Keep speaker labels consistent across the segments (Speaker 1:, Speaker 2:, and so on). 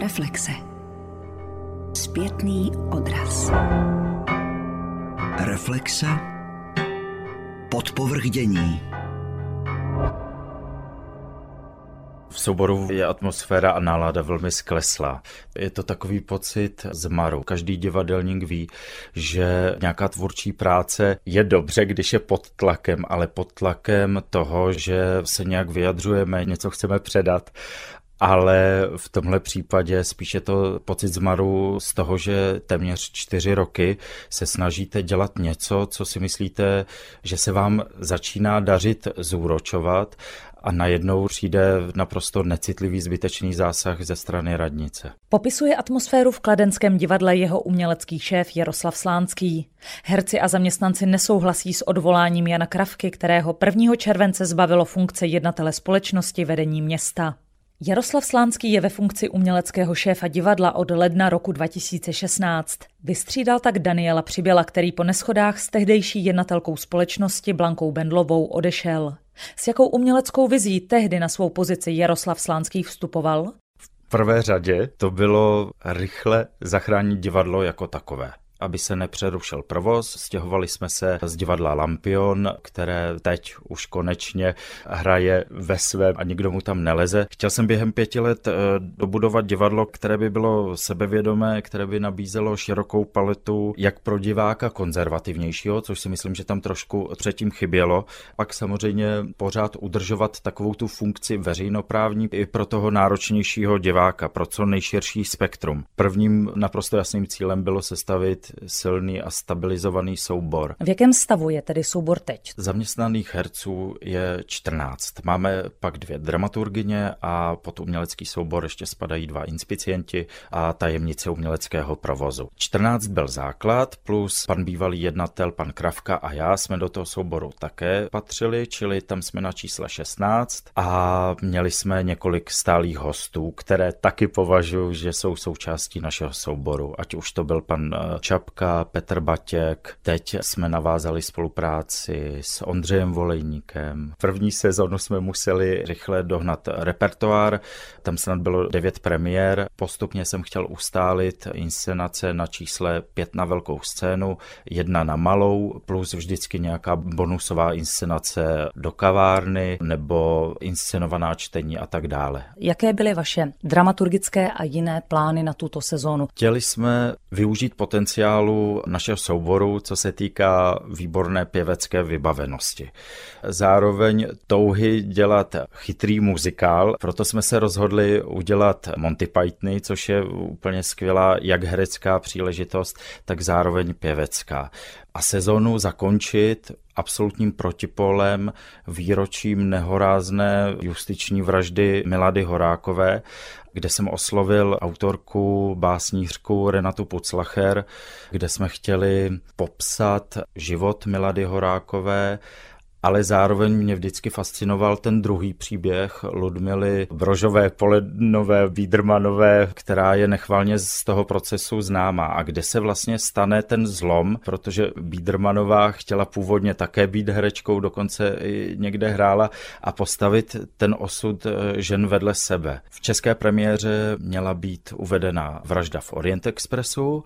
Speaker 1: Reflexe. Zpětný odraz.
Speaker 2: Reflexe. Podpovrdění.
Speaker 3: V souboru je atmosféra a nálada velmi skleslá. Je to takový pocit zmaru. Každý divadelník ví, že nějaká tvůrčí práce je dobře, když je pod tlakem, ale pod tlakem toho, že se nějak vyjadřujeme, něco chceme předat ale v tomhle případě spíše to pocit zmaru z toho, že téměř čtyři roky se snažíte dělat něco, co si myslíte, že se vám začíná dařit zúročovat a najednou přijde naprosto necitlivý zbytečný zásah ze strany radnice.
Speaker 4: Popisuje atmosféru v Kladenském divadle jeho umělecký šéf Jaroslav Slánský. Herci a zaměstnanci nesouhlasí s odvoláním Jana Kravky, kterého 1. července zbavilo funkce jednatele společnosti vedení města. Jaroslav Slánský je ve funkci uměleckého šéfa divadla od ledna roku 2016. Vystřídal tak Daniela Přiběla, který po neschodách s tehdejší jednatelkou společnosti Blankou Bendlovou odešel. S jakou uměleckou vizí tehdy na svou pozici Jaroslav Slánský vstupoval?
Speaker 3: V prvé řadě to bylo rychle zachránit divadlo jako takové aby se nepřerušil provoz. Stěhovali jsme se z divadla Lampion, které teď už konečně hraje ve svém a nikdo mu tam neleze. Chtěl jsem během pěti let eh, dobudovat divadlo, které by bylo sebevědomé, které by nabízelo širokou paletu jak pro diváka konzervativnějšího, což si myslím, že tam trošku předtím chybělo. Pak samozřejmě pořád udržovat takovou tu funkci veřejnoprávní i pro toho náročnějšího diváka, pro co nejširší spektrum. Prvním naprosto jasným cílem bylo sestavit silný a stabilizovaný soubor.
Speaker 4: V jakém stavu je tedy soubor teď?
Speaker 3: Zaměstnaných herců je 14. Máme pak dvě dramaturgyně a pod umělecký soubor ještě spadají dva inspicienti a tajemnice uměleckého provozu. 14 byl základ, plus pan bývalý jednatel, pan Kravka a já jsme do toho souboru také patřili, čili tam jsme na čísle 16 a měli jsme několik stálých hostů, které taky považuji, že jsou součástí našeho souboru, ať už to byl pan eh, Čapka, Petr Batěk. Teď jsme navázali spolupráci s Ondřejem Volejníkem. První sezonu jsme museli rychle dohnat repertoár, tam snad bylo devět premiér. Postupně jsem chtěl ustálit inscenace na čísle pět na velkou scénu, jedna na malou, plus vždycky nějaká bonusová inscenace do kavárny nebo inscenovaná čtení a tak dále.
Speaker 4: Jaké byly vaše dramaturgické a jiné plány na tuto sezónu?
Speaker 3: Chtěli jsme využít potenciál potenciálu našeho souboru, co se týká výborné pěvecké vybavenosti. Zároveň touhy dělat chytrý muzikál, proto jsme se rozhodli udělat Monty Pythony, což je úplně skvělá jak herecká příležitost, tak zároveň pěvecká a sezonu zakončit absolutním protipolem výročím nehorázné justiční vraždy Milady Horákové, kde jsem oslovil autorku, básnířku Renatu Puclacher, kde jsme chtěli popsat život Milady Horákové ale zároveň mě vždycky fascinoval ten druhý příběh Ludmily Brožové, Polednové, Biedermanové, která je nechvalně z toho procesu známá. A kde se vlastně stane ten zlom, protože Biedermanová chtěla původně také být herečkou, dokonce i někde hrála a postavit ten osud eh, žen vedle sebe. V české premiéře měla být uvedena Vražda v Orient Expressu,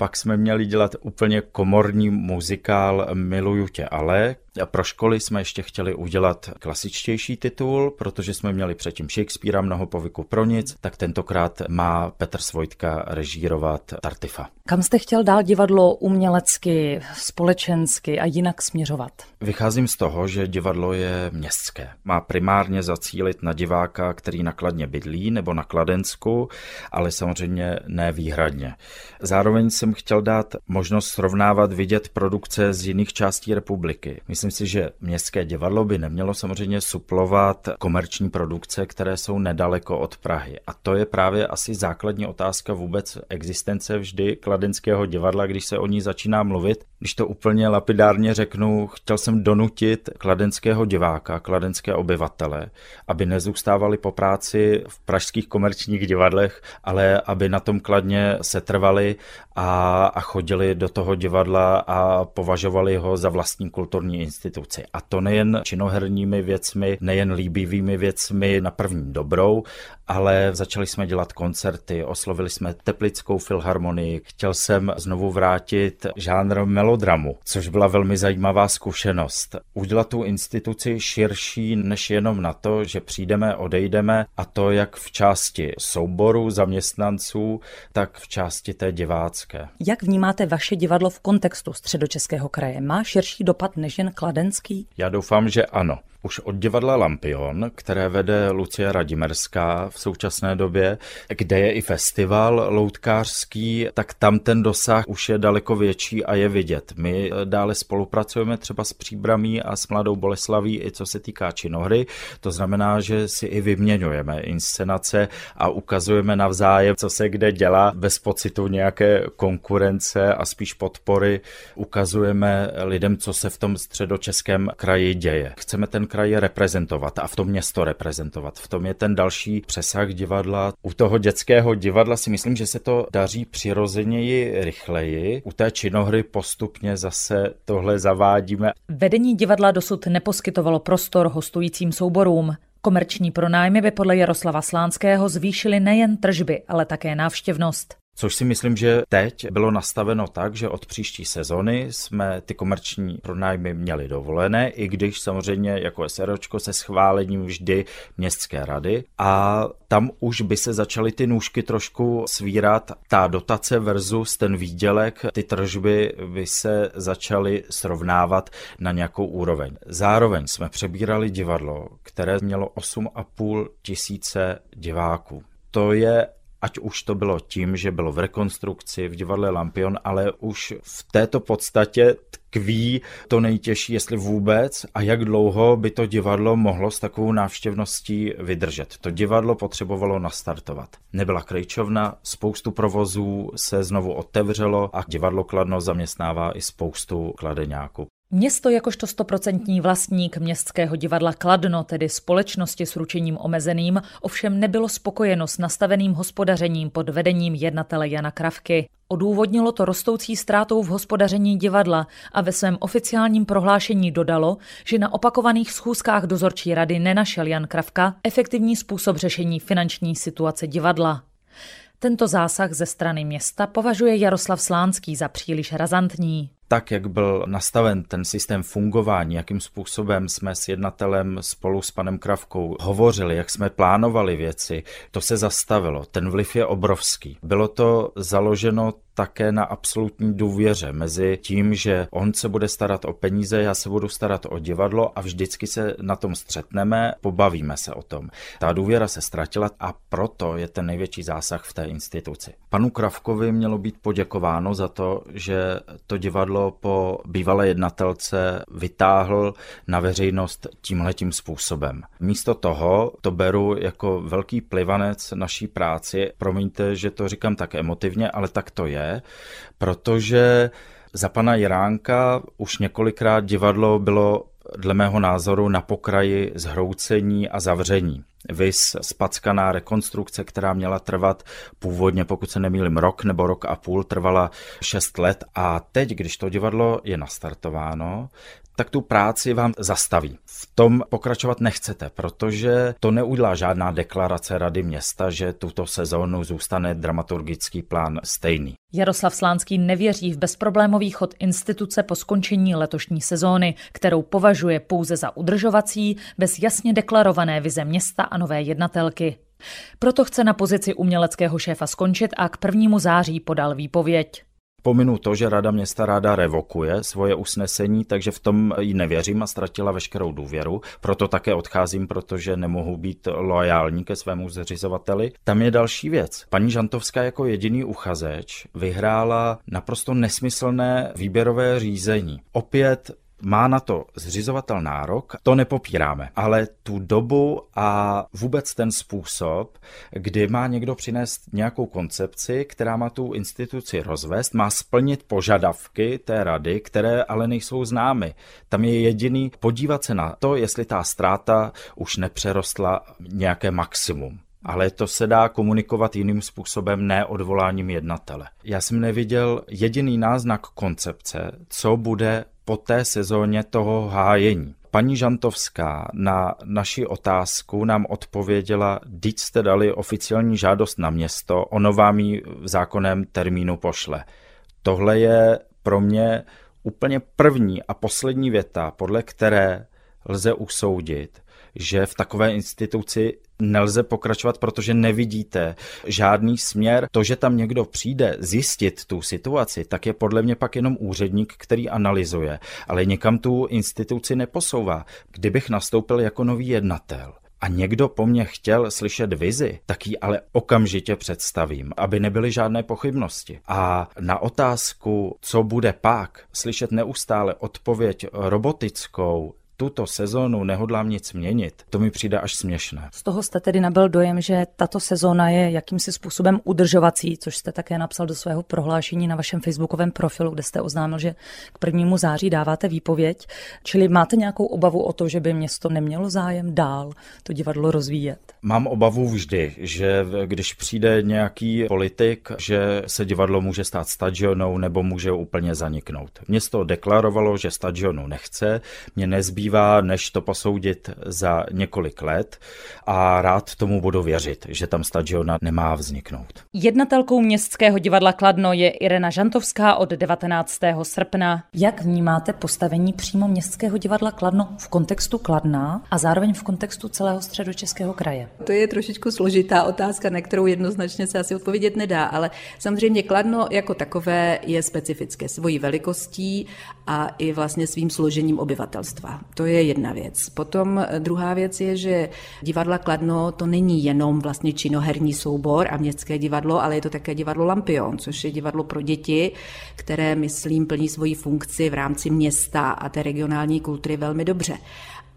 Speaker 3: pak jsme měli dělat úplně komorní muzikál Miluju tě ale, pro školy jsme ještě chtěli udělat klasičtější titul, protože jsme měli předtím Shakespearea mnoho povyku pro nic, tak tentokrát má Petr Svojtka režírovat Tartifa.
Speaker 4: Kam jste chtěl dál divadlo umělecky, společensky a jinak směřovat?
Speaker 3: Vycházím z toho, že divadlo je městské. Má primárně zacílit na diváka, který nakladně bydlí nebo na Kladensku, ale samozřejmě ne výhradně. Zároveň jsem chtěl dát možnost srovnávat vidět produkce z jiných částí republiky. Myslím Myslím si, že městské divadlo by nemělo samozřejmě suplovat komerční produkce, které jsou nedaleko od Prahy. A to je právě asi základní otázka vůbec existence vždy kladenského divadla, když se o ní začíná mluvit. Když to úplně lapidárně řeknu, chtěl jsem donutit kladenského diváka, kladenské obyvatele, aby nezůstávali po práci v pražských komerčních divadlech, ale aby na tom kladně setrvali a, a chodili do toho divadla a považovali ho za vlastní kulturní instituci. A to nejen činoherními věcmi, nejen líbivými věcmi na první dobrou, ale začali jsme dělat koncerty, oslovili jsme Teplickou filharmonii, chtěl jsem znovu vrátit žánr melodramu, což byla velmi zajímavá zkušenost. Udělat tu instituci širší než jenom na to, že přijdeme, odejdeme a to jak v části souboru zaměstnanců, tak v části té divácké.
Speaker 4: Jak vnímáte vaše divadlo v kontextu středočeského kraje? Má širší dopad než jen kladenský?
Speaker 3: Já doufám, že ano už od divadla Lampion, které vede Lucie Radimerská v současné době, kde je i festival loutkářský, tak tam ten dosah už je daleko větší a je vidět. My dále spolupracujeme třeba s Příbramí a s Mladou Boleslaví i co se týká činohry, to znamená, že si i vyměňujeme inscenace a ukazujeme navzájem, co se kde dělá, bez pocitu nějaké konkurence a spíš podpory. Ukazujeme lidem, co se v tom středočeském kraji děje. Chceme ten kraj reprezentovat a v tom město reprezentovat. V tom je ten další přesah divadla. U toho dětského divadla si myslím, že se to daří přirozeněji, rychleji. U té činohry postupně zase tohle zavádíme.
Speaker 4: Vedení divadla dosud neposkytovalo prostor hostujícím souborům. Komerční pronájmy by podle Jaroslava Slánského zvýšily nejen tržby, ale také návštěvnost.
Speaker 3: Což si myslím, že teď bylo nastaveno tak, že od příští sezony jsme ty komerční pronájmy měli dovolené, i když samozřejmě jako SROčko se schválením vždy městské rady a tam už by se začaly ty nůžky trošku svírat. Ta dotace versus ten výdělek, ty tržby by se začaly srovnávat na nějakou úroveň. Zároveň jsme přebírali divadlo, které mělo 8,5 tisíce diváků. To je ať už to bylo tím, že bylo v rekonstrukci v divadle Lampion, ale už v této podstatě tkví to nejtěžší, jestli vůbec a jak dlouho by to divadlo mohlo s takovou návštěvností vydržet. To divadlo potřebovalo nastartovat. Nebyla krejčovna, spoustu provozů se znovu otevřelo a divadlo Kladno zaměstnává i spoustu kladeňáků.
Speaker 4: Město jakožto stoprocentní vlastník městského divadla Kladno, tedy společnosti s ručením omezeným, ovšem nebylo spokojeno s nastaveným hospodařením pod vedením jednatele Jana Kravky. Odůvodnilo to rostoucí ztrátou v hospodaření divadla a ve svém oficiálním prohlášení dodalo, že na opakovaných schůzkách dozorčí rady nenašel Jan Kravka efektivní způsob řešení finanční situace divadla. Tento zásah ze strany města považuje Jaroslav Slánský za příliš razantní
Speaker 3: tak, jak byl nastaven ten systém fungování, jakým způsobem jsme s jednatelem spolu s panem Kravkou hovořili, jak jsme plánovali věci, to se zastavilo. Ten vliv je obrovský. Bylo to založeno také na absolutní důvěře mezi tím, že on se bude starat o peníze, já se budu starat o divadlo a vždycky se na tom střetneme, pobavíme se o tom. Ta důvěra se ztratila a proto je ten největší zásah v té instituci. Panu Kravkovi mělo být poděkováno za to, že to divadlo po bývalé jednatelce vytáhl na veřejnost tímhletím způsobem. Místo toho to beru jako velký plivanec naší práci. Promiňte, že to říkám tak emotivně, ale tak to je protože za pana Jiránka už několikrát divadlo bylo dle mého názoru na pokraji zhroucení a zavření. Vys spackaná rekonstrukce, která měla trvat původně, pokud se nemýlím, rok nebo rok a půl, trvala šest let a teď, když to divadlo je nastartováno, tak tu práci vám zastaví. V tom pokračovat nechcete, protože to neudělá žádná deklarace Rady města, že tuto sezónu zůstane dramaturgický plán stejný.
Speaker 4: Jaroslav Slánský nevěří v bezproblémový chod instituce po skončení letošní sezóny, kterou považuje pouze za udržovací, bez jasně deklarované vize města a nové jednatelky. Proto chce na pozici uměleckého šéfa skončit a k prvnímu září podal výpověď.
Speaker 3: Pominu to, že Rada města ráda revokuje svoje usnesení, takže v tom jí nevěřím a ztratila veškerou důvěru. Proto také odcházím, protože nemohu být loajální ke svému zřizovateli. Tam je další věc. Paní Žantovská jako jediný uchazeč vyhrála naprosto nesmyslné výběrové řízení. Opět Má na to zřizovatel nárok, to nepopíráme, ale tu dobu a vůbec ten způsob, kdy má někdo přinést nějakou koncepci, která má tu instituci rozvést, má splnit požadavky té rady, které ale nejsou známy. Tam je jediný podívat se na to, jestli ta ztráta už nepřerostla nějaké maximum. Ale to se dá komunikovat jiným způsobem, ne odvoláním jednatele. Já jsem neviděl jediný náznak koncepce, co bude po té sezóně toho hájení. Paní Žantovská na naši otázku nám odpověděla, když jste dali oficiální žádost na město, ono vám ji v zákonném termínu pošle. Tohle je pro mě úplně první a poslední věta, podle které lze usoudit, že v takové instituci nelze pokračovat, protože nevidíte žádný směr. To, že tam někdo přijde zjistit tu situaci, tak je podle mě pak jenom úředník, který analyzuje, ale někam tu instituci neposouvá. Kdybych nastoupil jako nový jednatel, a někdo po mně chtěl slyšet vizi, tak ji ale okamžitě představím, aby nebyly žádné pochybnosti. A na otázku, co bude pak, slyšet neustále odpověď robotickou, tuto sezónu nehodlám nic měnit, to mi přijde až směšné.
Speaker 4: Z toho jste tedy nabil dojem, že tato sezóna je jakýmsi způsobem udržovací, což jste také napsal do svého prohlášení na vašem facebookovém profilu, kde jste oznámil, že k prvnímu září dáváte výpověď. Čili máte nějakou obavu o to, že by město nemělo zájem dál to divadlo rozvíjet?
Speaker 3: Mám obavu vždy, že když přijde nějaký politik, že se divadlo může stát stadionou nebo může úplně zaniknout. Město deklarovalo, že stadionu nechce, mě nezbývá nezbývá, než to posoudit za několik let a rád tomu budu věřit, že tam stadiona nemá vzniknout.
Speaker 4: Jednatelkou Městského divadla Kladno je Irena Žantovská od 19. srpna. Jak vnímáte postavení přímo Městského divadla Kladno v kontextu Kladna a zároveň v kontextu celého středočeského kraje?
Speaker 1: To je trošičku složitá otázka, na kterou jednoznačně se asi odpovědět nedá, ale samozřejmě Kladno jako takové je specifické svojí velikostí a i vlastně svým složením obyvatelstva. To je jedna věc. Potom eh, druhá věc je, že divadla Kladno to není jenom vlastně činoherní soubor a městské divadlo, ale je to také divadlo Lampion, což je divadlo pro děti, které, myslím, plní svoji funkci v rámci města a té regionální kultury velmi dobře.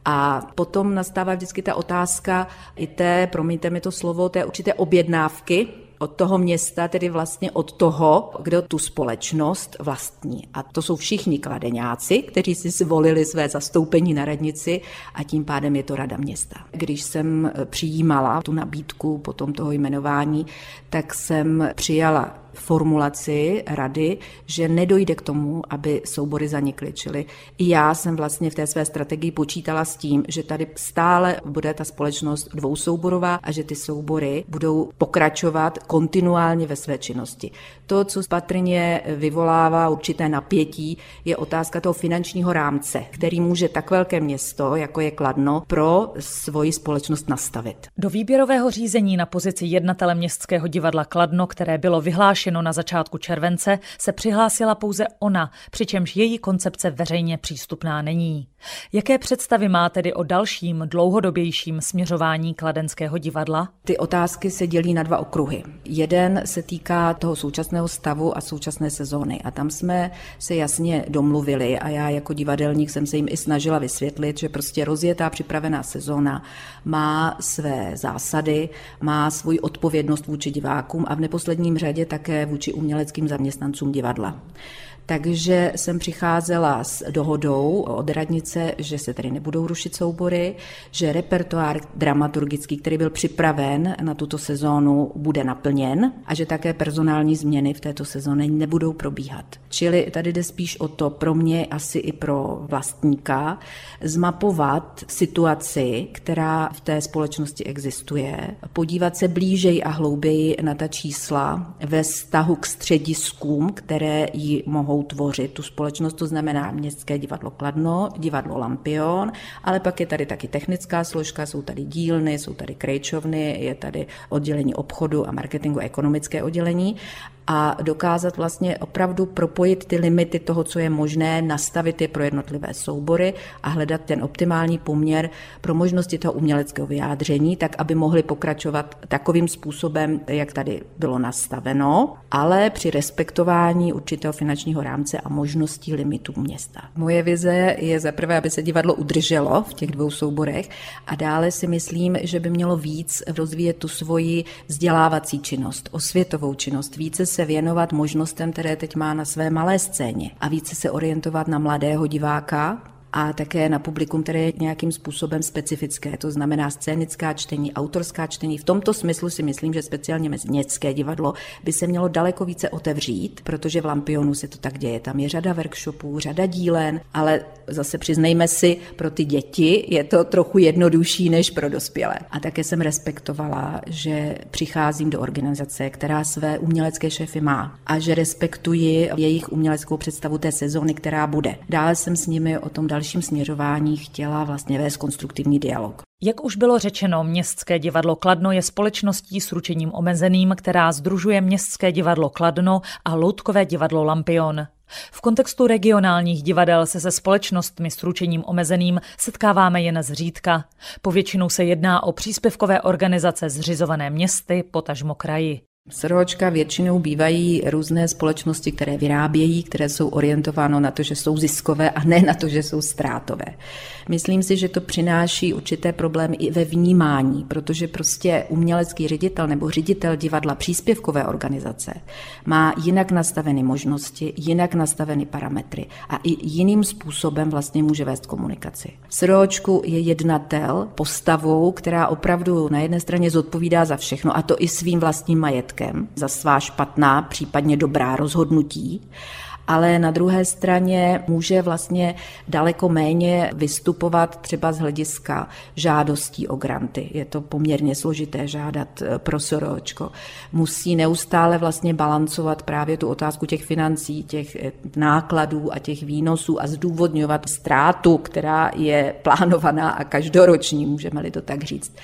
Speaker 1: A potom nastává vždycky ta otázka i té, promiňte mi to slovo, té určité objednávky, od toho města, tedy vlastně od toho, kdo tu společnost vlastní. A to jsou všichni kladeňáci, kteří si zvolili své zastoupení na radnici a tím pádem je to rada města. Když jsem přijímala tu nabídku potom toho jmenování, tak jsem přijala formulaci rady, že nedojde k tomu, aby soubory zanikly. Čili i já jsem vlastně v té své strategii počítala s tím, že tady stále bude ta společnost dvousouborová a že ty soubory budou pokračovat kontinuálně ve své činnosti. To, co patrně vyvolává určité napětí, je otázka toho finančního rámce, který může tak velké město, jako je Kladno, pro svoji společnost nastavit.
Speaker 4: Do výběrového řízení na pozici jednatele městského divadla Kladno, které bylo vyhlášeno vyhlášeno na začátku července, se přihlásila pouze ona, přičemž její koncepce veřejně přístupná není. Jaké představy má tedy o dalším, dlouhodobějším směřování kladenského divadla?
Speaker 1: Ty otázky se dělí na dva okruhy. Jeden se týká toho současného stavu a současné sezóny. A tam jsme se jasně domluvili a já jako divadelník jsem se jim i snažila vysvětlit, že prostě rozjetá připravená sezóna má své zásady, má svoji odpovědnost vůči divákům a v neposledním řadě také vůči uměleckým zaměstnancům divadla. Takže jsem přicházela s dohodou od radnice, že se tady nebudou rušit soubory, že repertoár dramaturgický, který byl připraven na tuto sezónu, bude naplněn a že také personální změny v této sezóně nebudou probíhat. Čili tady jde spíš o to pro mě, asi i pro vlastníka, zmapovat situaci, která v té společnosti existuje, podívat se blížej a hlouběji na ta čísla ve vztahu k střediskům, které ji mohou mohou tvořit tu společnost, to znamená Městské divadlo Kladno, divadlo Lampion, ale pak je tady taky technická složka, jsou tady dílny, jsou tady krejčovny, je tady oddělení obchodu a marketingu, ekonomické oddělení a dokázat vlastně opravdu propojit ty limity toho, co je možné, nastavit je pro jednotlivé soubory a hledat ten optimální poměr pro možnosti toho uměleckého vyjádření, tak aby mohli pokračovat takovým způsobem, jak tady bylo nastaveno, ale při respektování určitého finančního rámce a možností limitů města. Moje vize je zaprvé, aby se divadlo udrželo v těch dvou souborech a dále si myslím, že by mělo víc rozvíjet tu svoji vzdělávací činnost, osvětovou činnost, více se věnovat možnostem, které teď má na své malé scéně a více se orientovat na mladého diváka, a také na publikum, které je nějakým způsobem specifické, to znamená scénická čtení, autorská čtení. V tomto smyslu si myslím, že speciálně městské divadlo by se mělo daleko více otevřít, protože v Lampionu se to tak děje. Tam je řada workshopů, řada dílen, ale zase přiznejme si, pro ty děti je to trochu jednodušší než pro dospělé. A také jsem respektovala, že přicházím do organizace, která své umělecké šéfy má a že respektuji jejich uměleckou představu té sezóny, která bude. Dále jsem s nimi o tom dalším směřování chtěla vlastně vést konstruktivní dialog.
Speaker 4: Jak už bylo řečeno, Městské divadlo Kladno je společností s ručením omezeným, která združuje Městské divadlo Kladno a Loutkové divadlo Lampion. V kontextu regionálních divadel se se společnostmi s ručením omezeným setkáváme jen zřídka. Povětšinou se jedná o příspěvkové organizace zřizované městy, potažmo kraji.
Speaker 1: SROčka většinou bývají různé společnosti, které vyrábějí, které jsou orientováno na to, že jsou ziskové a ne na to, že jsou ztrátové. Myslím si, že to přináší určité problémy i ve vnímání, protože prostě umělecký ředitel nebo ředitel divadla příspěvkové organizace má jinak nastaveny možnosti, jinak nastaveny parametry a i jiným způsobem vlastně může vést komunikaci. SROčku je jednatel postavou, která opravdu na jedné straně zodpovídá za všechno a to i svým vlastním majetkem majetkem za svá špatná, případně dobrá rozhodnutí ale na druhé straně může vlastně daleko méně vystupovat třeba z hlediska žádostí o granty. Je to poměrně složité žádat eh, pro soročko. Musí neustále vlastně balancovat právě tu otázku těch financí, těch eh, nákladů a těch výnosů a zdůvodňovat ztrátu, která je plánovaná a každoroční, můžeme-li to tak říct.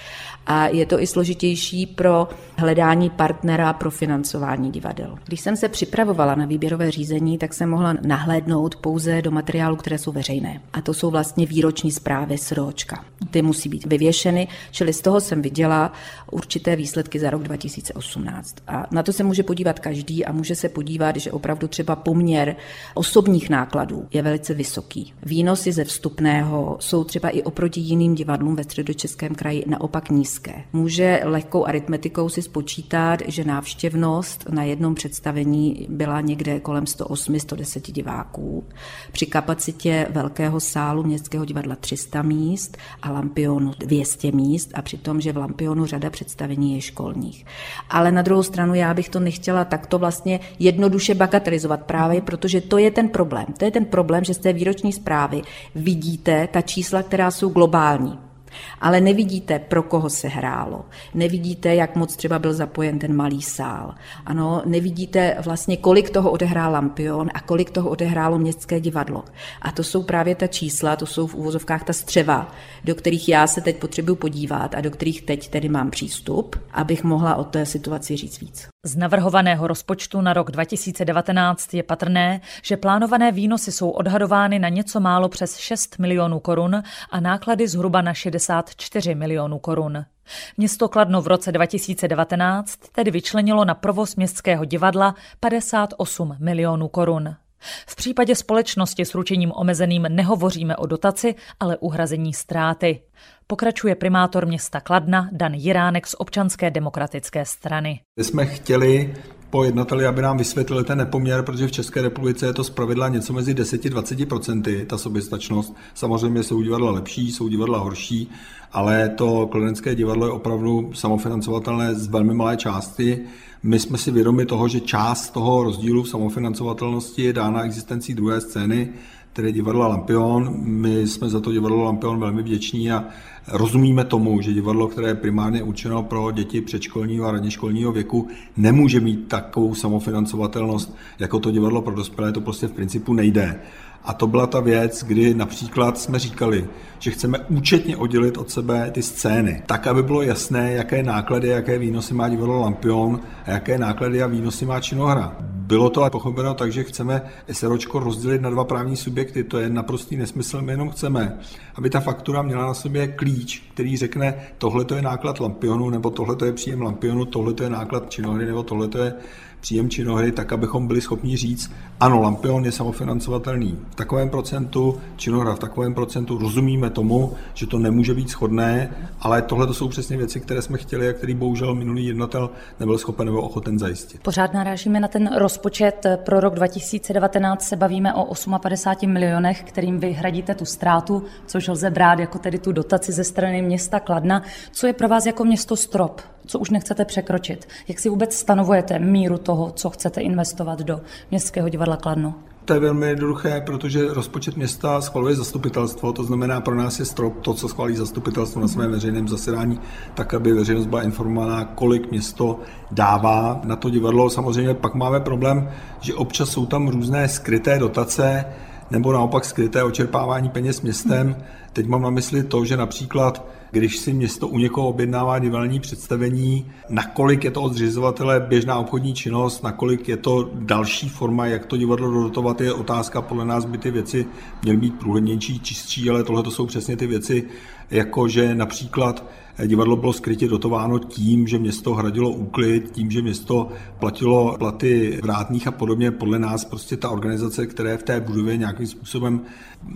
Speaker 1: A je to i složitější pro hledání partnera pro financování divadel. Když jsem se připravovala na výběrové řízení, tak jsem mohla nahlédnout pouze do materiálu, které jsou veřejné. A to jsou vlastně výroční zprávy z ročka. Ty musí být vyvěšeny, čili z toho jsem viděla určité výsledky za rok 2018. A na to se může podívat každý a může se podívat, že opravdu třeba poměr osobních nákladů je velice vysoký. Výnosy ze vstupného jsou třeba i oproti jiným divadlům ve středočeském kraji naopak nízké. Může lehkou aritmetikou si spočítat, že návštěvnost na jednom představení byla někde kolem 108-110 diváků. Při kapacitě velkého sálu Městského divadla 300 míst a Lampionu 200 míst a přitom, že v Lampionu řada představení je školních. Ale na druhou stranu já bych to nechtěla takto vlastně jednoduše bagatelizovat právě, protože to je ten problém. To je ten problém, že z té výroční zprávy vidíte ta čísla, která jsou globální. Ale nevidíte, pro koho se hrálo. Nevidíte, jak moc třeba byl zapojen ten malý sál. Ano, nevidíte vlastně, kolik toho odehrál Lampion a kolik toho odehrálo Městské divadlo. A to jsou právě ta čísla, to jsou v úvozovkách ta střeva, do kterých já se teď potřebuji podívat a do kterých teď tedy mám přístup, abych mohla o té situaci říct víc.
Speaker 4: Z navrhovaného rozpočtu na rok 2019 je patrné, že plánované výnosy jsou odhadovány na něco málo přes 6 milionů korun a náklady zhruba na 64 milionů korun. Město Kladno v roce 2019 tedy vyčlenilo na provoz městského divadla 58 milionů korun. V případě společnosti s ručením omezeným nehovoříme o dotaci, ale uhrazení ztráty. Pokračuje primátor města Kladna Dan Jiránek z občanské demokratické strany.
Speaker 2: My jsme chtěli po jednateli, aby nám vysvětlili ten nepoměr, protože v České republice je to zpravidla něco mezi 10-20%, ta soběstačnost. Samozřejmě jsou divadla lepší, jsou divadla horší, ale to kladenské divadlo je opravdu samofinancovatelné z velmi malé části. My jsme si vědomi toho, že část toho rozdílu v samofinancovatelnosti je dána existencí druhé scény, tedy divadla Lampion. My jsme za to divadlo Lampion velmi vděční a rozumíme tomu, že divadlo, které je primárně určeno pro děti předškolního a radně školního věku, nemůže mít takovou samofinancovatelnost jako to divadlo pro dospělé, to prostě v principu nejde. A to byla ta věc, kdy například jsme říkali, že chceme účetně oddělit od sebe ty scény, tak, aby bylo jasné, jaké náklady, jaké výnosy má divadlo Lampion a jaké náklady a výnosy má činohra. Bylo to ale pochopeno tak, že chceme SROčko rozdělit na dva právní subjekty. To je naprostý nesmysl. My jenom chceme, aby ta faktura měla na sobě klíč, který řekne, tohle to je náklad Lampionu, nebo tohle to je příjem Lampionu, tohle to je náklad činohry, nebo tohle to je příjem činohry, tak abychom byli schopni říct, ano, Lampion je samofinancovatelný v takovém procentu, činohra v takovém procentu, rozumíme tomu, že to nemůže být schodné, ale tohle to jsou přesně věci, které jsme chtěli a který bohužel minulý jednatel nebyl schopen nebo ochoten zajistit.
Speaker 4: Pořád narážíme na ten rozpočet pro rok 2019, se bavíme o 58 milionech, kterým vy hradíte tu ztrátu, což lze brát jako tedy tu dotaci ze strany města Kladna. Co je pro vás jako město strop? Co už nechcete překročit? Jak si vůbec stanovujete míru toho, co chcete investovat do Městského divadla Kladno?
Speaker 2: To je velmi jednoduché, protože rozpočet města schvaluje zastupitelstvo, to znamená pro nás je strop to, co schválí zastupitelstvo na svém veřejném zasedání, tak aby veřejnost byla informovaná, kolik město dává na to divadlo. Samozřejmě pak máme problém, že občas jsou tam různé skryté dotace, nebo naopak skryté očerpávání peněz městem. Teď mám na mysli to, že například když si město u někoho objednává divadelní představení, nakolik je to od zřizovatele běžná obchodní činnost, nakolik je to další forma, jak to divadlo dotovat, je otázka. Podle nás by ty věci měly být průhlednější, čistší, ale tohle to jsou přesně ty věci, jako že například divadlo bylo skrytě dotováno tím, že město hradilo úklid, tím, že město platilo platy vrátných a podobně. Podle nás prostě ta organizace, která v té budově nějakým způsobem,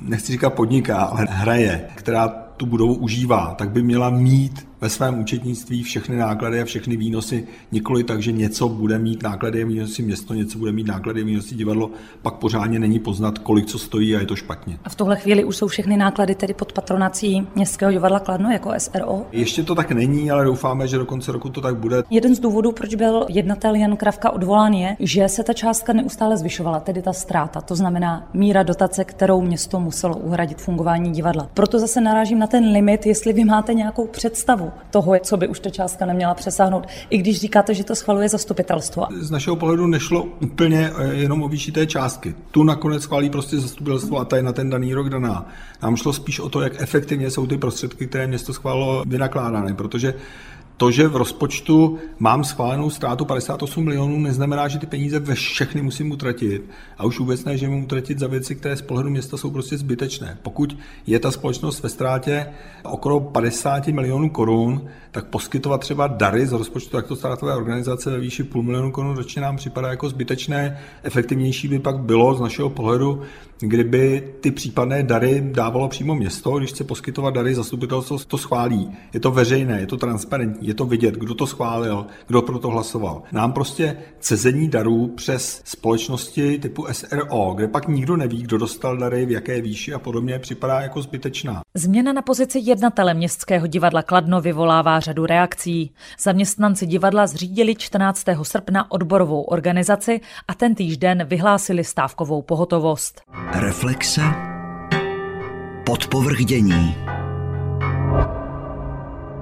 Speaker 2: nechci říkat podniká, ale hraje, která tu budovu užívá, tak by měla mít ve svém účetnictví všechny náklady a všechny výnosy, nikoli tak, že něco bude mít náklady a výnosy město, něco bude mít náklady a výnosy divadlo, pak pořádně není poznat, kolik co stojí a je to špatně.
Speaker 4: A v tuhle chvíli už jsou všechny náklady tedy pod patronací Městského divadla Kladno jako SRO?
Speaker 2: Ještě to tak není, ale doufáme, že do konce roku to tak bude.
Speaker 4: Jeden z důvodů, proč byl jednatel Jan Kravka odvolán, je, že se ta částka neustále zvyšovala, tedy ta ztráta, to znamená míra dotace, kterou město muselo uhradit fungování divadla. Proto zase narážím na ten limit, jestli vy máte nějakou představu toho, co by už ta částka neměla přesáhnout, i když říkáte, že to schvaluje zastupitelstvo.
Speaker 2: Z našeho pohledu nešlo úplně eh, jenom o výši té částky. Tu nakonec schválí prostě zastupitelstvo a ta je na ten daný rok daná. Nám šlo spíš o to, jak efektivně jsou ty prostředky, které město schválilo, vynakládány, protože to, že v rozpočtu mám schválenou ztrátu 58 milionů, neznamená, že ty peníze ve všechny musím utratit. A už vůbec ne, že můžu utratit za věci, které z pohledu města jsou prostě zbytečné. Pokud je ta společnost ve ztrátě okolo 50 milionů korun, tak poskytovat třeba dary z rozpočtu takto ztrátové organizace ve výši půl milionu korun ročně nám připadá jako zbytečné. Efektivnější by pak bylo z našeho pohledu, kdyby ty případné dary dávalo přímo město, když chce poskytovat dary, zastupitelstvo to schválí. Je to veřejné, je to transparentní, je to vidět, kdo to schválil, kdo pro to hlasoval. Nám prostě cezení darů přes společnosti typu SRO, kde pak nikdo neví, kdo dostal dary, v jaké výši a podobně, připadá jako zbytečná.
Speaker 4: Změna na pozici jednatele Městského divadla Kladno vyvolává řadu reakcí. Zaměstnanci divadla zřídili 14. srpna odborovou organizaci a ten den vyhlásili stávkovou pohotovost.
Speaker 5: Reflexe. Podpovrdění.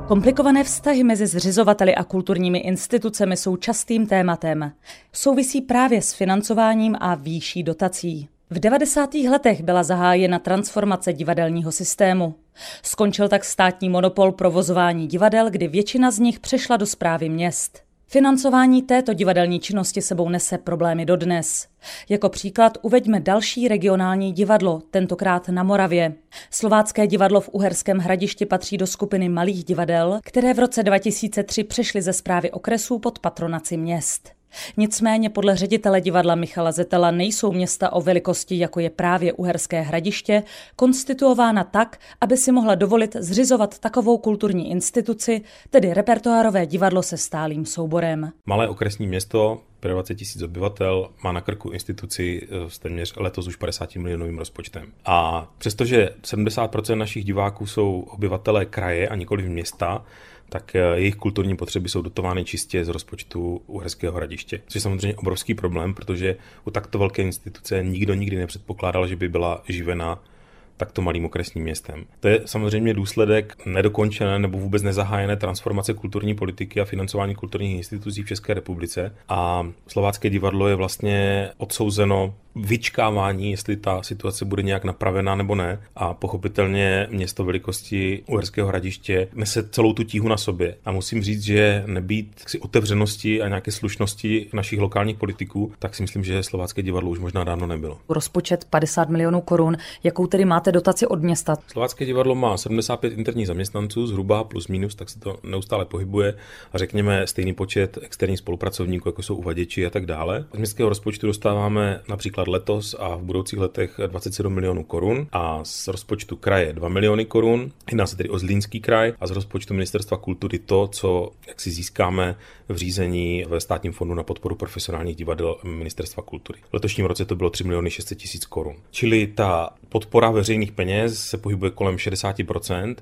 Speaker 4: Komplikované vztahy mezi zřizovateli a kulturními institucemi jsou častým tématem. Souvisí právě s financováním a výší dotací. V 90. letech byla zahájena transformace divadelního systému. Skončil tak státní monopol provozování divadel, kdy většina z nich přešla do zprávy měst. Financování této divadelní činnosti sebou nese problémy dodnes. Jako příklad uveďme další regionální divadlo, tentokrát na Moravě. Slovácké divadlo v Uherském hradišti patří do skupiny malých divadel, které v roce 2003 přešly ze zprávy okresů pod patronaci měst. Nicméně podle ředitele divadla Michala Zetela nejsou města o velikosti, jako je právě Uherské hradiště, konstituována tak, aby si mohla dovolit zřizovat takovou kulturní instituci, tedy repertoárové divadlo se stálým souborem.
Speaker 6: Malé okresní město 20 tisíc obyvatel, má na krku instituci eh, s téměř letos už 50 milionovým rozpočtem. A přestože 70% našich diváků jsou obyvatelé kraje a nikoli města, tak jejich kulturní potřeby jsou dotovány čistě z rozpočtu Uherského hradiště. Což je samozřejmě obrovský problém, protože u takto velké instituce nikdo nikdy nepředpokládal, že by byla živena takto malým okresním městem. To je samozřejmě důsledek nedokončené nebo vůbec nezahájené transformace kulturní politiky a financování kulturních institucí v České republice a Slovácké divadlo je vlastně odsouzeno vyčkávání, jestli ta situace bude nějak napravená nebo ne. A pochopitelně město velikosti Uherského hradiště nese celou tu tíhu na sobě. A musím říct, že nebýt si otevřenosti a nějaké slušnosti našich lokálních politiků, tak si myslím, že Slovácké divadlo už možná dávno nebylo.
Speaker 4: Rozpočet 50 milionů korun. Jakou tedy máte dotaci od města?
Speaker 6: Slovácké divadlo má 75 interních zaměstnanců, zhruba plus minus, tak se to neustále pohybuje. A řekněme stejný počet externích spolupracovníků, jako jsou uvaděči a tak dále. Z městského rozpočtu dostáváme například letos a v budoucích letech 27 milionů korun a z rozpočtu kraje 2 miliony korun. Jedná se tedy o Zlínský kraj a z rozpočtu Ministerstva kultury to, co jak si získáme v řízení ve státním fondu na podporu profesionálních divadel Ministerstva kultury. V letošním roce to bylo 3 miliony 600 tisíc korun. Čili ta podpora veřejných peněz se pohybuje kolem 60%.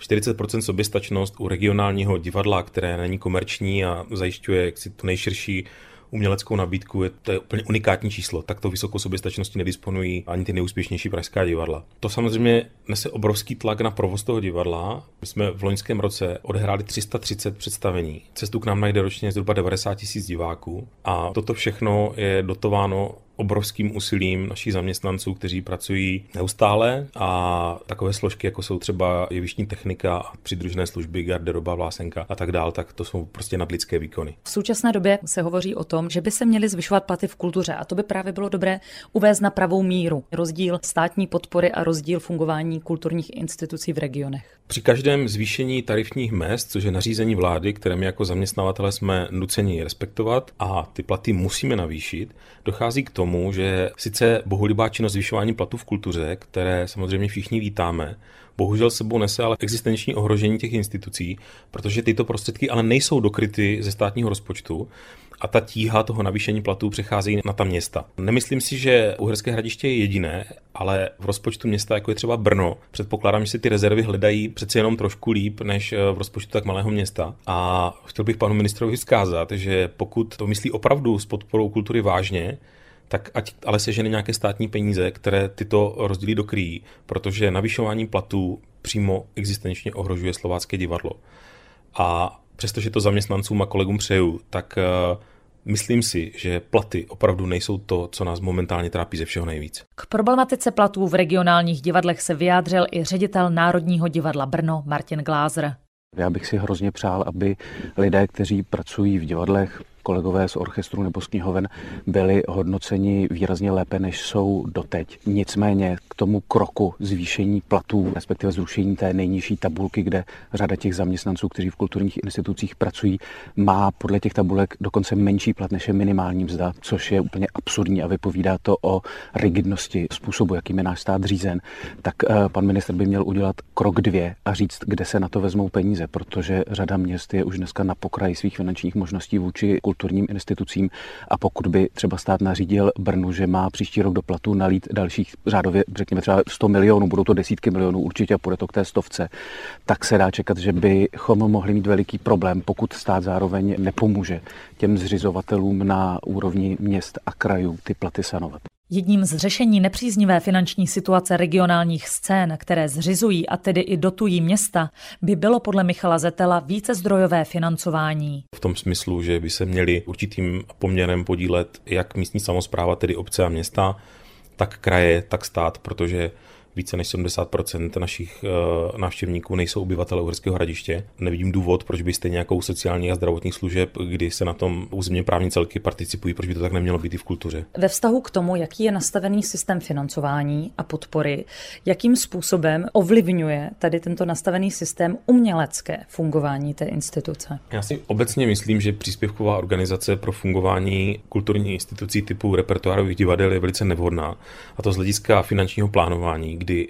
Speaker 6: 40% soběstačnost u regionálního divadla, které není komerční a zajišťuje jaksi tu nejširší uměleckou nabídku, je to je úplně unikátní číslo. Takto vysokou soběstačností nedisponují ani ty nejúspěšnější pražská divadla. To samozřejmě nese obrovský tlak na provoz toho divadla. My jsme v loňském roce odehráli 330 představení. Cestu k nám najde ročně zhruba 90 tisíc diváků a toto všechno je dotováno obrovským úsilím našich zaměstnanců, kteří pracují neustále a takové složky, jako jsou třeba jevištní technika, přidružené služby, garderoba, vlásenka a tak dál, tak to jsou prostě nadlidské výkony.
Speaker 4: V současné době se hovoří o tom, že by se měly zvyšovat platy v kultuře a to by právě bylo dobré uvést na pravou míru. Rozdíl státní podpory a rozdíl fungování kulturních institucí v regionech.
Speaker 6: Při každém zvýšení tarifních mest, což je nařízení vlády, které my jako zaměstnavatele jsme nuceni respektovat a ty platy musíme navýšit, dochází k tomu, že sice bohulibá činnost zvyšování platů v kultuře, které samozřejmě všichni vítáme, bohužel sebou nese ale existenční ohrožení těch institucí, protože tyto prostředky ale nejsou dokryty ze státního rozpočtu a ta tíha toho navýšení platů přechází na ta města. Nemyslím si, že Uherské hradiště je jediné, ale v rozpočtu města, jako je třeba Brno, předpokládám, že si ty rezervy hledají přece jenom trošku líp než eh, v rozpočtu tak malého města. A chtěl bych panu ministrovi vzkázat, že pokud to myslí opravdu s podporou kultury vážně, tak ať ale sežene nějaké státní peníze, které tyto rozdíly dokryjí, protože navyšování platů přímo existenčně ohrožuje slovácké divadlo. A přestože to zaměstnancům a kolegům přeju, tak uh, Myslím si, že platy opravdu nejsou to, co nás momentálně trápí ze všeho nejvíc.
Speaker 4: K problematice platů v regionálních divadlech se vyjádřil i ředitel Národního divadla Brno Martin Glázer.
Speaker 5: Já bych si hrozně přál, aby lidé, kteří pracují v divadlech, kolegové z orchestru nebo z knihoven byli hodnoceni výrazně lépe, než jsou doteď. Nicméně k tomu kroku zvýšení platů, respektive zrušení té nejnižší tabulky, kde řada těch zaměstnanců, kteří v kulturních institucích pracují, má podle těch tabulek dokonce menší plat než je minimální mzda, což je úplně absurdní a vypovídá to o rigidnosti způsobu, jakým je náš stát řízen, tak eh, pan minister by měl udělat krok dvě a říct, kde se na to vezmou peníze, protože řada měst je už dneska na pokraji svých finančních možností vůči kulturním institucím a pokud by třeba stát nařídil Brnu, že má příští rok do platu nalít dalších řádově, řekněme třeba 100 milionů, budou to desítky milionů určitě a půjde to k té stovce, tak se dá čekat, že bychom mohli mít veliký problém, pokud stát zároveň nepomůže těm zřizovatelům na úrovni měst a krajů ty platy sanovat.
Speaker 4: Jedním z řešení nepříznivé finanční situace regionálních scén, které zřizují a tedy i dotují města, by bylo podle Michala Zetela více zdrojové financování.
Speaker 6: V tom smyslu, že by se měli určitým poměrem podílet jak místní samozpráva, tedy obce a města, tak kraje, tak stát, protože více než 70% našich uh, návštěvníků nejsou obyvatele Uherského hradiště. Nevidím důvod, proč byste nějakou sociální a zdravotních služeb, kdy se na tom územně právní celky participují, proč by to tak nemělo být i v kultuře.
Speaker 4: Ve vztahu k tomu, jaký je nastavený systém financování a podpory, jakým způsobem ovlivňuje tady tento nastavený systém umělecké fungování té instituce?
Speaker 6: Já si obecně myslím, že příspěvková organizace pro fungování kulturní institucí typu repertoárových divadel je velice nevhodná. A to z hlediska finančního plánování, kdy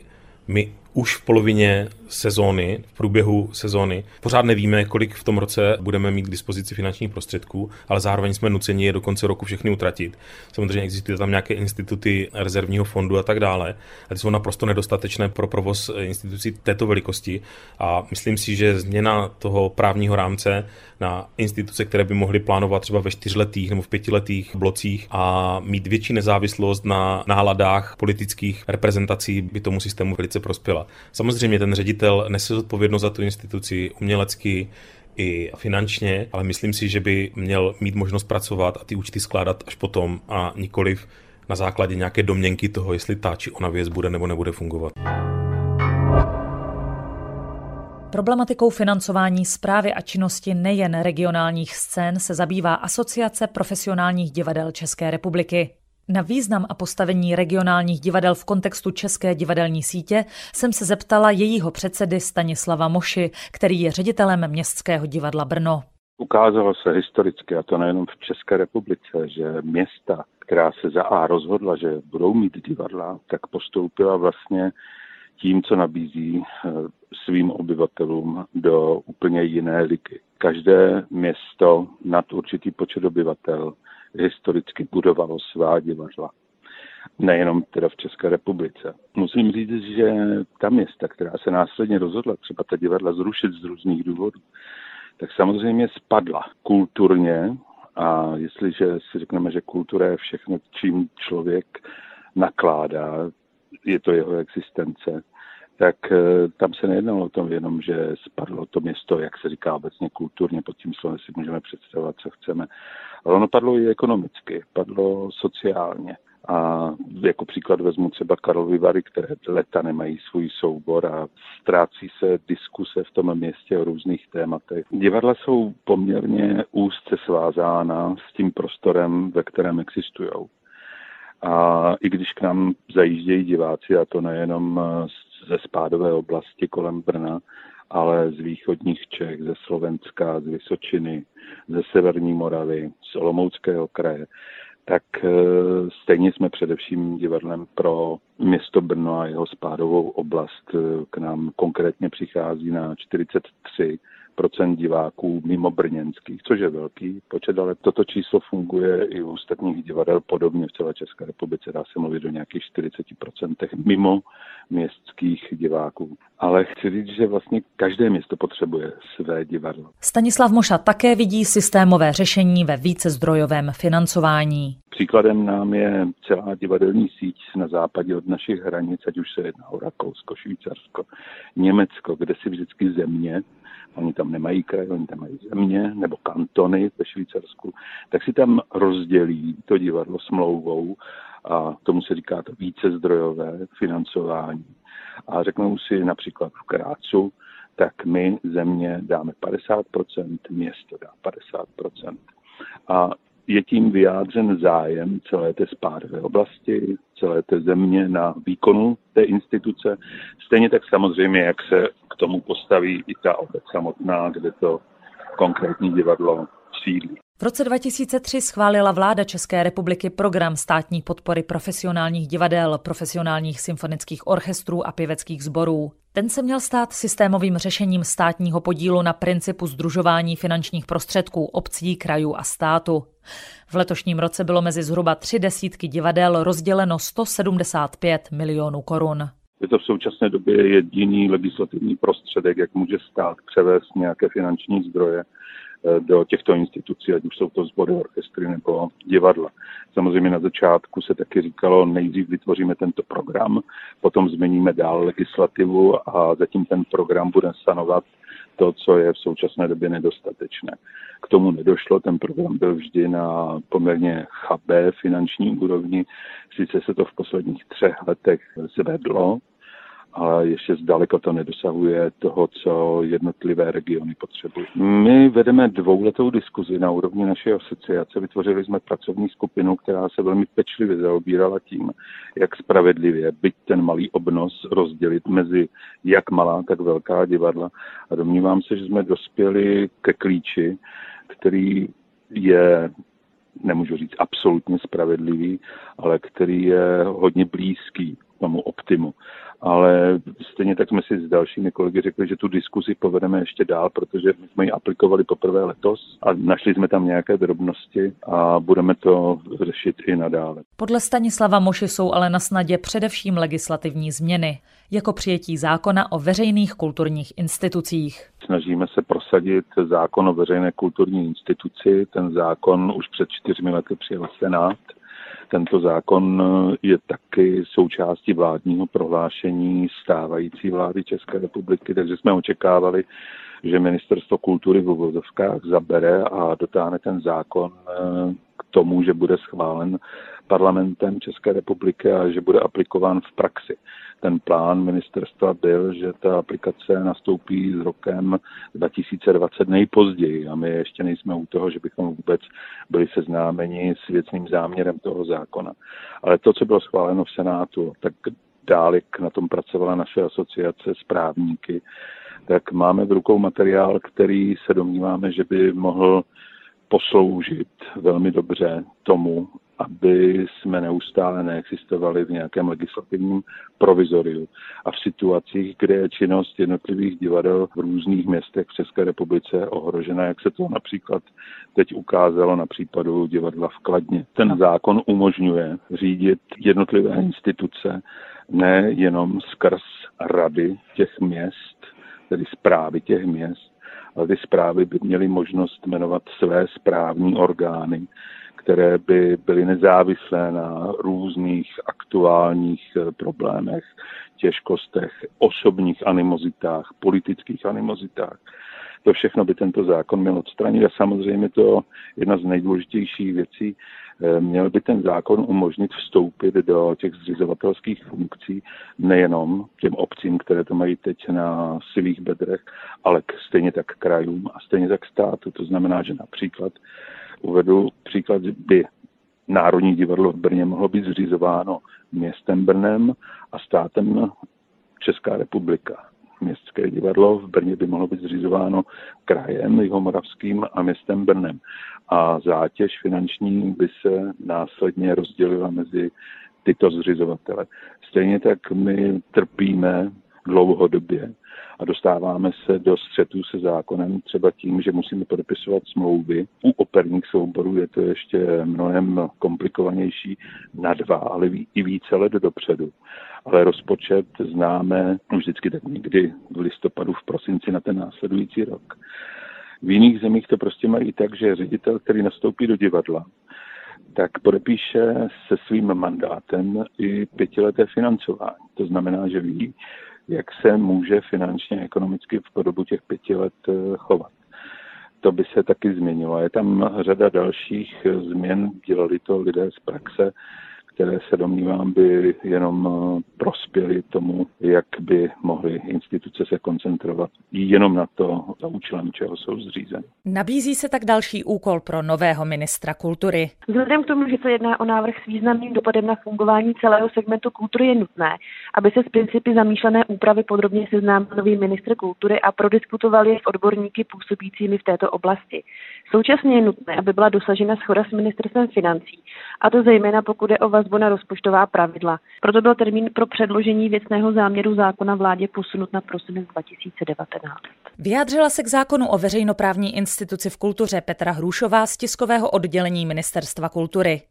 Speaker 6: my už v polovině sezóny, v průběhu sezóny. Pořád nevíme, kolik v tom roce budeme mít k dispozici finančních prostředků, ale zároveň jsme nuceni je do konce roku všechny utratit. Samozřejmě existují tam nějaké instituty rezervního fondu a tak dále, ale ty jsou naprosto nedostatečné pro provoz institucí této velikosti a myslím si, že změna toho právního rámce na instituce, které by mohly plánovat třeba ve čtyřletých nebo v pětiletých blocích a mít větší nezávislost na náladách politických reprezentací by tomu systému velice prospěla. Samozřejmě ten ředitel nese zodpovědnost za tu instituci umělecky, i finančně, ale myslím si, že by měl mít možnost pracovat a ty účty skládat až potom a nikoliv na základě nějaké domněnky toho, jestli ta či ona věc bude nebo nebude fungovat.
Speaker 4: Problematikou financování zprávy a činnosti nejen regionálních scén se zabývá Asociace profesionálních divadel České republiky. Na význam a postavení regionálních divadel v kontextu České divadelní sítě jsem se zeptala jejího předsedy Stanislava Moši, který je ředitelem Městského divadla Brno.
Speaker 7: Ukázalo se historicky, a to nejenom v České republice, že města, která se za A rozhodla, že budou mít divadla, tak postoupila vlastně tím, co nabízí eh, svým obyvatelům do úplně jiné ligy. Každé město nad určitý počet obyvatel historicky budovalo svá divadla. Nejenom teda v České republice. Musím říct, že ta města, která se následně rozhodla třeba ta divadla zrušit z různých důvodů, tak samozřejmě spadla kulturně a jestliže si řekneme, že kultura je všechno, čím člověk nakládá, je to jeho existence, tak eh, tam se nejednalo o tom jenom, že spadlo to město, jak se říká obecně kulturně, pod tím slovem si můžeme představovat, co chceme. Ale ono padlo i ekonomicky, padlo sociálně. A jako příklad vezmu třeba Karlovy Vary, které leta nemají svůj soubor a ztrácí se diskuse v tom městě o různých tématech. Divadla jsou poměrně úzce svázána s tím prostorem, ve kterém existují. A i když k nám zajíždějí diváci, a to nejenom ze spádové oblasti kolem Brna, ale z východních Čech, ze Slovenska, z Vysočiny, ze Severní Moravy, z Olomouckého kraje, tak e, stejně jsme především divadlem pro město Brno a jeho spádovou oblast. E, k nám konkrétně přichází na 43 procent diváků mimo brněnských, což je velký počet, ale toto číslo funguje i u ostatních divadel podobně v celé České republice. Dá se mluvit o nějakých 40% mimo městských diváků. Ale chci říct, že vlastně každé město potřebuje své divadlo.
Speaker 4: Stanislav Moša také vidí systémové řešení ve vícezdrojovém financování.
Speaker 7: Příkladem nám je celá divadelní síť na západě od našich hranic, ať už se jedná o Rakousko, Švýcarsko, Německo, kde si vždycky země oni tam nemají kraj, oni tam mají země nebo kantony ve Švýcarsku, tak si tam rozdělí to divadlo smlouvou a tomu se říká to více zdrojové financování. A řeknou si například v Krácu, tak my země dáme 50%, město dá 50%. A je tím vyjádřen zájem celé té spádové oblasti, celé té země na výkonu té instituce. Stejně tak samozřejmě, jak se k tomu postaví i ta obec samotná, kde to konkrétní divadlo sídlí.
Speaker 4: V roce 2003 schválila vláda České republiky program státní podpory profesionálních divadel, profesionálních symfonických orchestrů a pěveckých sborů. Ten se měl stát systémovým řešením státního podílu na principu združování finančních prostředků obcí, krajů a státu. V letošním roce bylo mezi zhruba tři desítky divadel rozděleno 175 milionů korun.
Speaker 7: Je to v současné době jediný legislativní prostředek, jak může stát převést nějaké finanční zdroje do těchto institucí, ať už jsou to sbory, orchestry nebo divadla. Samozřejmě na začátku se taky říkalo, nejdřív vytvoříme tento program, potom změníme dál legislativu a zatím ten program bude stanovat to, co je v současné době nedostatečné. K tomu nedošlo, ten program byl vždy na poměrně chabé finanční úrovni, sice se to v posledních třech letech zvedlo, ale ještě zdaleka to nedosahuje toho, co jednotlivé regiony potřebují. My vedeme dvouletou diskuzi na úrovni naší asociace. Vytvořili jsme pracovní skupinu, která se velmi pečlivě zaobírala tím, jak spravedlivě byť ten malý obnos rozdělit mezi jak malá, tak velká divadla. A domnívám se, že jsme dospěli ke klíči, který je nemůžu říct absolutně spravedlivý, ale který je hodně blízký tomu optimu ale stejně tak jsme si s dalšími kolegy řekli, že tu diskuzi povedeme ještě dál, protože my jsme ji aplikovali poprvé letos a našli jsme tam nějaké drobnosti a budeme to řešit i nadále.
Speaker 4: Podle Stanislava Moši jsou ale na snadě především legislativní změny, jako přijetí zákona o veřejných kulturních institucích.
Speaker 7: Snažíme se prosadit zákon o veřejné kulturní instituci. Ten zákon už před čtyřmi lety přijel Senát tento zákon je taky součástí vládního prohlášení stávající vlády České republiky, takže jsme očekávali, že ministerstvo kultury v uvozovkách zabere a dotáhne ten zákon eh, k tomu, že bude schválen parlamentem České republiky a že bude aplikován v praxi. Ten plán ministerstva byl, že ta aplikace nastoupí s rokem 2020 nejpozději a my ještě nejsme u toho, že bychom vůbec byli seznámeni s věcným záměrem toho zákona. Ale to, co bylo schváleno v Senátu, tak dále na tom pracovala naše asociace s právníky, tak máme v rukou materiál, který se domníváme, že by mohl posloužit velmi dobře tomu, aby jsme neustále neexistovali v nějakém legislativním provizoriu a v situacích, kde je činnost jednotlivých divadel v různých městech v České republice ohrožena, jak se to například teď ukázalo na případu divadla v Kladně. Ten zákon umožňuje řídit jednotlivé instituce nejenom skrz rady těch měst, tedy zprávy těch měst, ale ty zprávy by měly možnost jmenovat své správní orgány, které by byly nezávislé na různých aktuálních eh, problémech, těžkostech, osobních animozitách, politických animozitách. To všechno by tento zákon měl odstranit a samozřejmě to jedna z nejdůležitějších věcí, eh, měl by ten zákon umožnit vstoupit do těch zřizovatelských funkcí nejenom těm obcím, které to mají teď na svých bedrech, ale stejně tak krajům a stejně tak státu. To znamená, že například Uvedu příklad, by Národní divadlo v Brně mohlo být zřizováno městem Brnem a státem Česká republika. Městské divadlo v Brně by mohlo být zřizováno krajem Jihomoravským a městem Brnem. A zátěž finanční by se následně rozdělila mezi tyto zřizovatele. Stejně tak my trpíme dlouhodobě a dostáváme se do střetu se zákonem třeba tím, že musíme podepisovat smlouvy. U operních souborů je to ještě mnohem komplikovanější na dva, ale i více let dopředu. Ale rozpočet známe vždycky tak někdy v listopadu, v prosinci na ten následující rok. V jiných zemích to prostě mají tak, že ředitel, který nastoupí do divadla, tak podepíše se svým mandátem i pětileté financování. To znamená, že ví, jak se může finančně, ekonomicky v podobu těch pěti let eh, chovat. To by se taky změnilo. Je tam řada dalších změn, dělali to lidé z praxe, které se domnívám by jenom eh, prospěly tomu, jak by mohly instituce se koncentrovat jenom na to, za účelem čeho jsou zřízeny.
Speaker 4: Nabízí se tak další úkol pro nového ministra kultury.
Speaker 8: Vzhledem k tomu, že se jedná o návrh s významným dopadem na fungování celého segmentu kultury, je nutné, aby se s principy zamýšlené úpravy podrobně seznámil nový ministr kultury a prodiskutovali je s odborníky působícími v této oblasti. Současně je nutné, aby byla dosažena schoda s ministerstvem financí, a to zejména pokud je o vazbu na rozpočtová pravidla. Proto byl termín pro předložení věcného záměru zákona vládě posunut na prosinec 2019.
Speaker 4: Vyjádřila se k zákonu o veřejnoprávní instituci v kultuře Petra Hrušová z tiskového oddělení Ministerstva kultury.